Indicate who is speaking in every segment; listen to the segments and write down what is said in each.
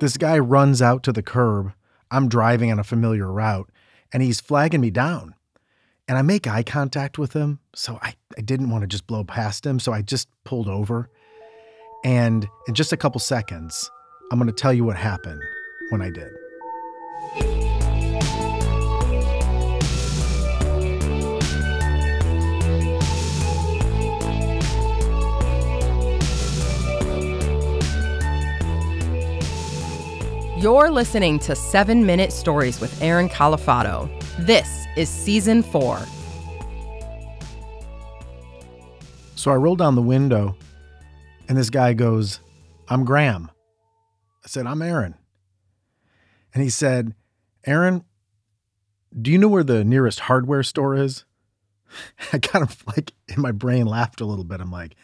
Speaker 1: This guy runs out to the curb. I'm driving on a familiar route and he's flagging me down. And I make eye contact with him. So I, I didn't want to just blow past him. So I just pulled over. And in just a couple seconds, I'm going to tell you what happened when I did.
Speaker 2: You're listening to 7 Minute Stories with Aaron Calafato. This is season 4.
Speaker 1: So I roll down the window and this guy goes, I'm Graham. I said, I'm Aaron. And he said, Aaron, do you know where the nearest hardware store is? I kind of like in my brain laughed a little bit. I'm like,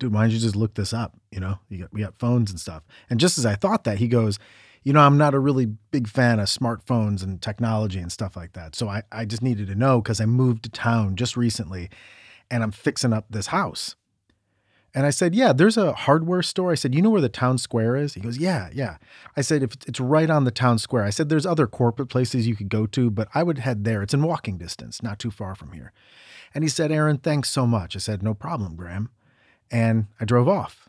Speaker 1: dude, why don't you just look this up? You know, you got, we got phones and stuff. And just as I thought that, he goes, you know, I'm not a really big fan of smartphones and technology and stuff like that. So I, I just needed to know because I moved to town just recently and I'm fixing up this house. And I said, Yeah, there's a hardware store. I said, You know where the town square is? He goes, Yeah, yeah. I said, If it's right on the town square, I said, There's other corporate places you could go to, but I would head there. It's in walking distance, not too far from here. And he said, Aaron, thanks so much. I said, No problem, Graham. And I drove off.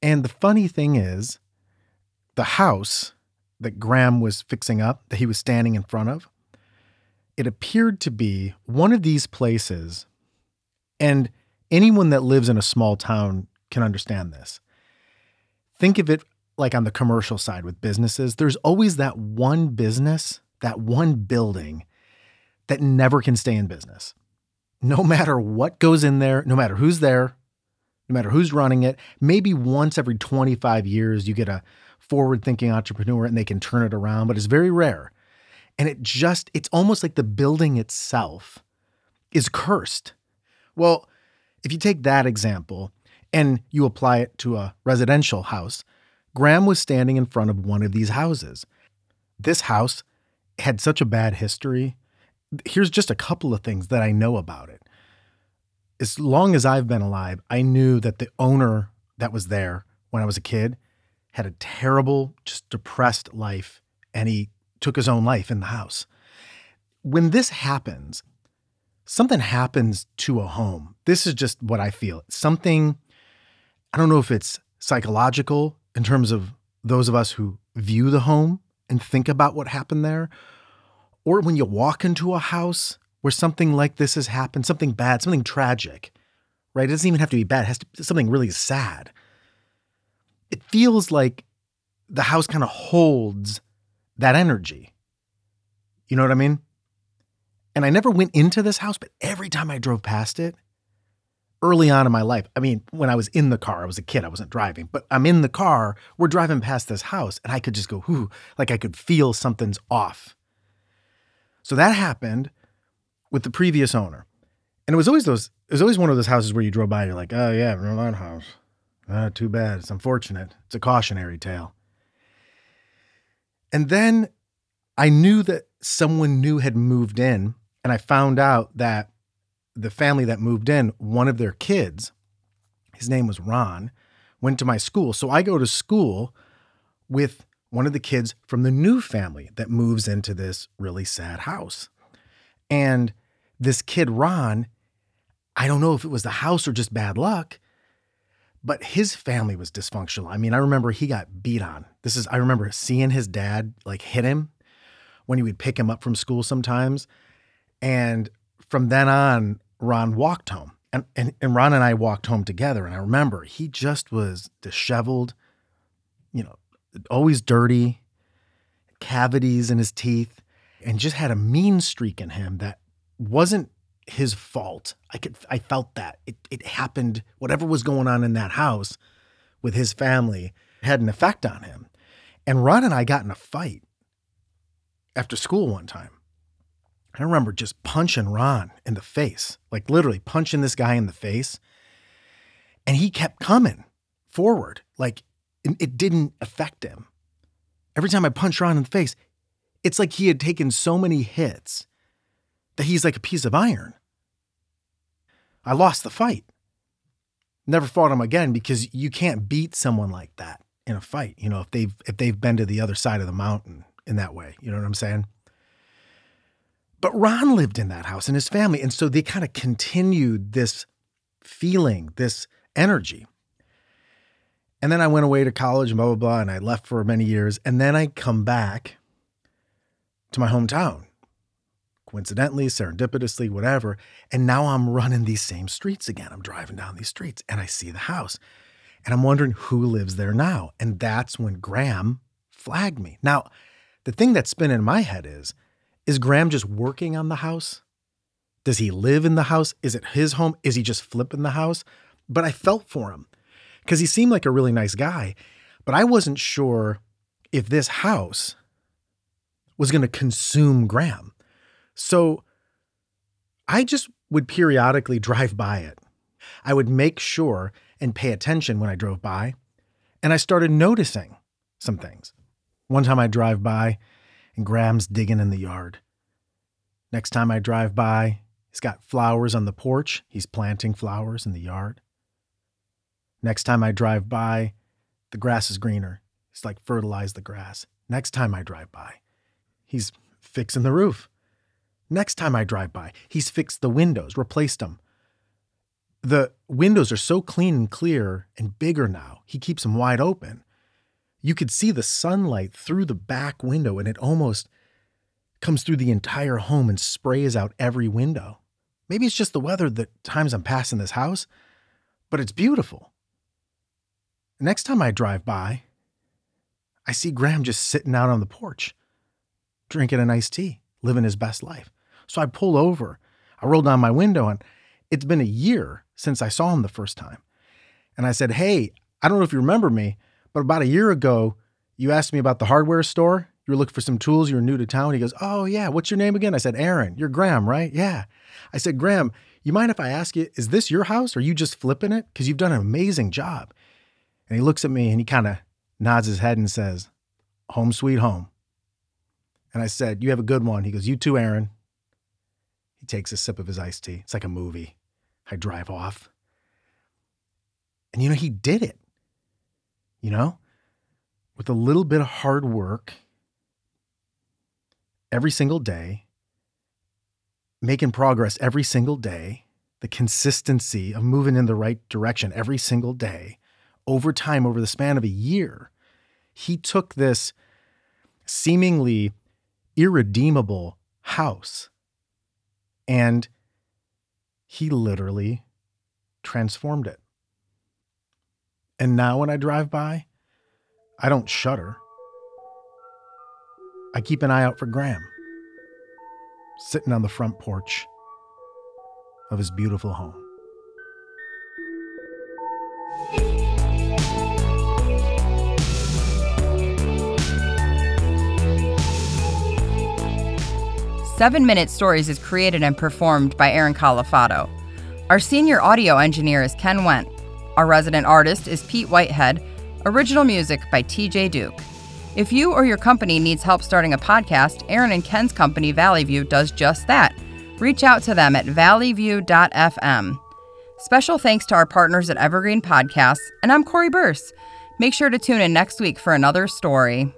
Speaker 1: And the funny thing is, the house that Graham was fixing up, that he was standing in front of, it appeared to be one of these places. And anyone that lives in a small town can understand this. Think of it like on the commercial side with businesses. There's always that one business, that one building that never can stay in business. No matter what goes in there, no matter who's there, no matter who's running it, maybe once every 25 years you get a forward thinking entrepreneur and they can turn it around, but it's very rare. And it just, it's almost like the building itself is cursed. Well, if you take that example and you apply it to a residential house, Graham was standing in front of one of these houses. This house had such a bad history. Here's just a couple of things that I know about it. As long as I've been alive, I knew that the owner that was there when I was a kid had a terrible, just depressed life, and he took his own life in the house. When this happens, something happens to a home. This is just what I feel. Something, I don't know if it's psychological in terms of those of us who view the home and think about what happened there, or when you walk into a house where something like this has happened, something bad, something tragic, right? It doesn't even have to be bad, it has to be something really sad it feels like the house kind of holds that energy. You know what I mean? And I never went into this house, but every time I drove past it, early on in my life, I mean, when I was in the car, I was a kid, I wasn't driving, but I'm in the car, we're driving past this house, and I could just go, whoo, like I could feel something's off. So that happened with the previous owner. And it was always those, it was always one of those houses where you drove by and you're like, oh yeah, remember that house. Uh, too bad. It's unfortunate. It's a cautionary tale. And then I knew that someone new had moved in, and I found out that the family that moved in, one of their kids, his name was Ron, went to my school. So I go to school with one of the kids from the new family that moves into this really sad house. And this kid, Ron, I don't know if it was the house or just bad luck, but his family was dysfunctional. I mean, I remember he got beat on. This is I remember seeing his dad like hit him when he would pick him up from school sometimes. And from then on, Ron walked home. And, and, and Ron and I walked home together. And I remember he just was disheveled, you know, always dirty, cavities in his teeth, and just had a mean streak in him that wasn't his fault. I could I felt that. It it happened whatever was going on in that house with his family had an effect on him. And Ron and I got in a fight after school one time. I remember just punching Ron in the face, like literally punching this guy in the face. And he kept coming forward. Like it didn't affect him. Every time I punched Ron in the face, it's like he had taken so many hits that he's like a piece of iron. I lost the fight. Never fought him again because you can't beat someone like that. in a fight, you know, if they've if they've been to the other side of the mountain in that way. You know what I'm saying? But Ron lived in that house and his family. And so they kind of continued this feeling, this energy. And then I went away to college and blah, blah, blah. And I left for many years. And then I come back to my hometown, coincidentally, serendipitously, whatever. And now I'm running these same streets again. I'm driving down these streets and I see the house. And I'm wondering who lives there now. And that's when Graham flagged me. Now, the thing that's spinning in my head is is Graham just working on the house? Does he live in the house? Is it his home? Is he just flipping the house? But I felt for him because he seemed like a really nice guy. But I wasn't sure if this house was going to consume Graham. So I just would periodically drive by it. I would make sure and pay attention when I drove by. And I started noticing some things. One time I drive by and Graham's digging in the yard. Next time I drive by, he's got flowers on the porch. He's planting flowers in the yard. Next time I drive by, the grass is greener. He's like fertilized the grass. Next time I drive by, he's fixing the roof. Next time I drive by, he's fixed the windows, replaced them. The windows are so clean and clear and bigger now, he keeps them wide open you could see the sunlight through the back window and it almost comes through the entire home and sprays out every window. Maybe it's just the weather the times I'm passing this house, but it's beautiful. Next time I drive by, I see Graham just sitting out on the porch, drinking a nice tea, living his best life. So I pull over, I roll down my window, and it's been a year since I saw him the first time. And I said, Hey, I don't know if you remember me, but about a year ago, you asked me about the hardware store. You were looking for some tools. You were new to town. He goes, Oh, yeah. What's your name again? I said, Aaron. You're Graham, right? Yeah. I said, Graham, you mind if I ask you, is this your house? Or are you just flipping it? Because you've done an amazing job. And he looks at me and he kind of nods his head and says, Home sweet home. And I said, You have a good one. He goes, You too, Aaron. He takes a sip of his iced tea. It's like a movie. I drive off. And you know, he did it you know, with a little bit of hard work every single day, making progress every single day, the consistency of moving in the right direction every single day, over time, over the span of a year, he took this seemingly irredeemable house and he literally transformed it. And now when I drive by, I don't shudder. I keep an eye out for Graham, sitting on the front porch of his beautiful home.
Speaker 2: Seven Minute Stories is created and performed by Aaron Calafato. Our senior audio engineer is Ken Wendt. Our resident artist is Pete Whitehead, original music by TJ Duke. If you or your company needs help starting a podcast, Aaron and Ken's company, Valley View, does just that. Reach out to them at valleyview.fm. Special thanks to our partners at Evergreen Podcasts, and I'm Cori Birce. Make sure to tune in next week for another story.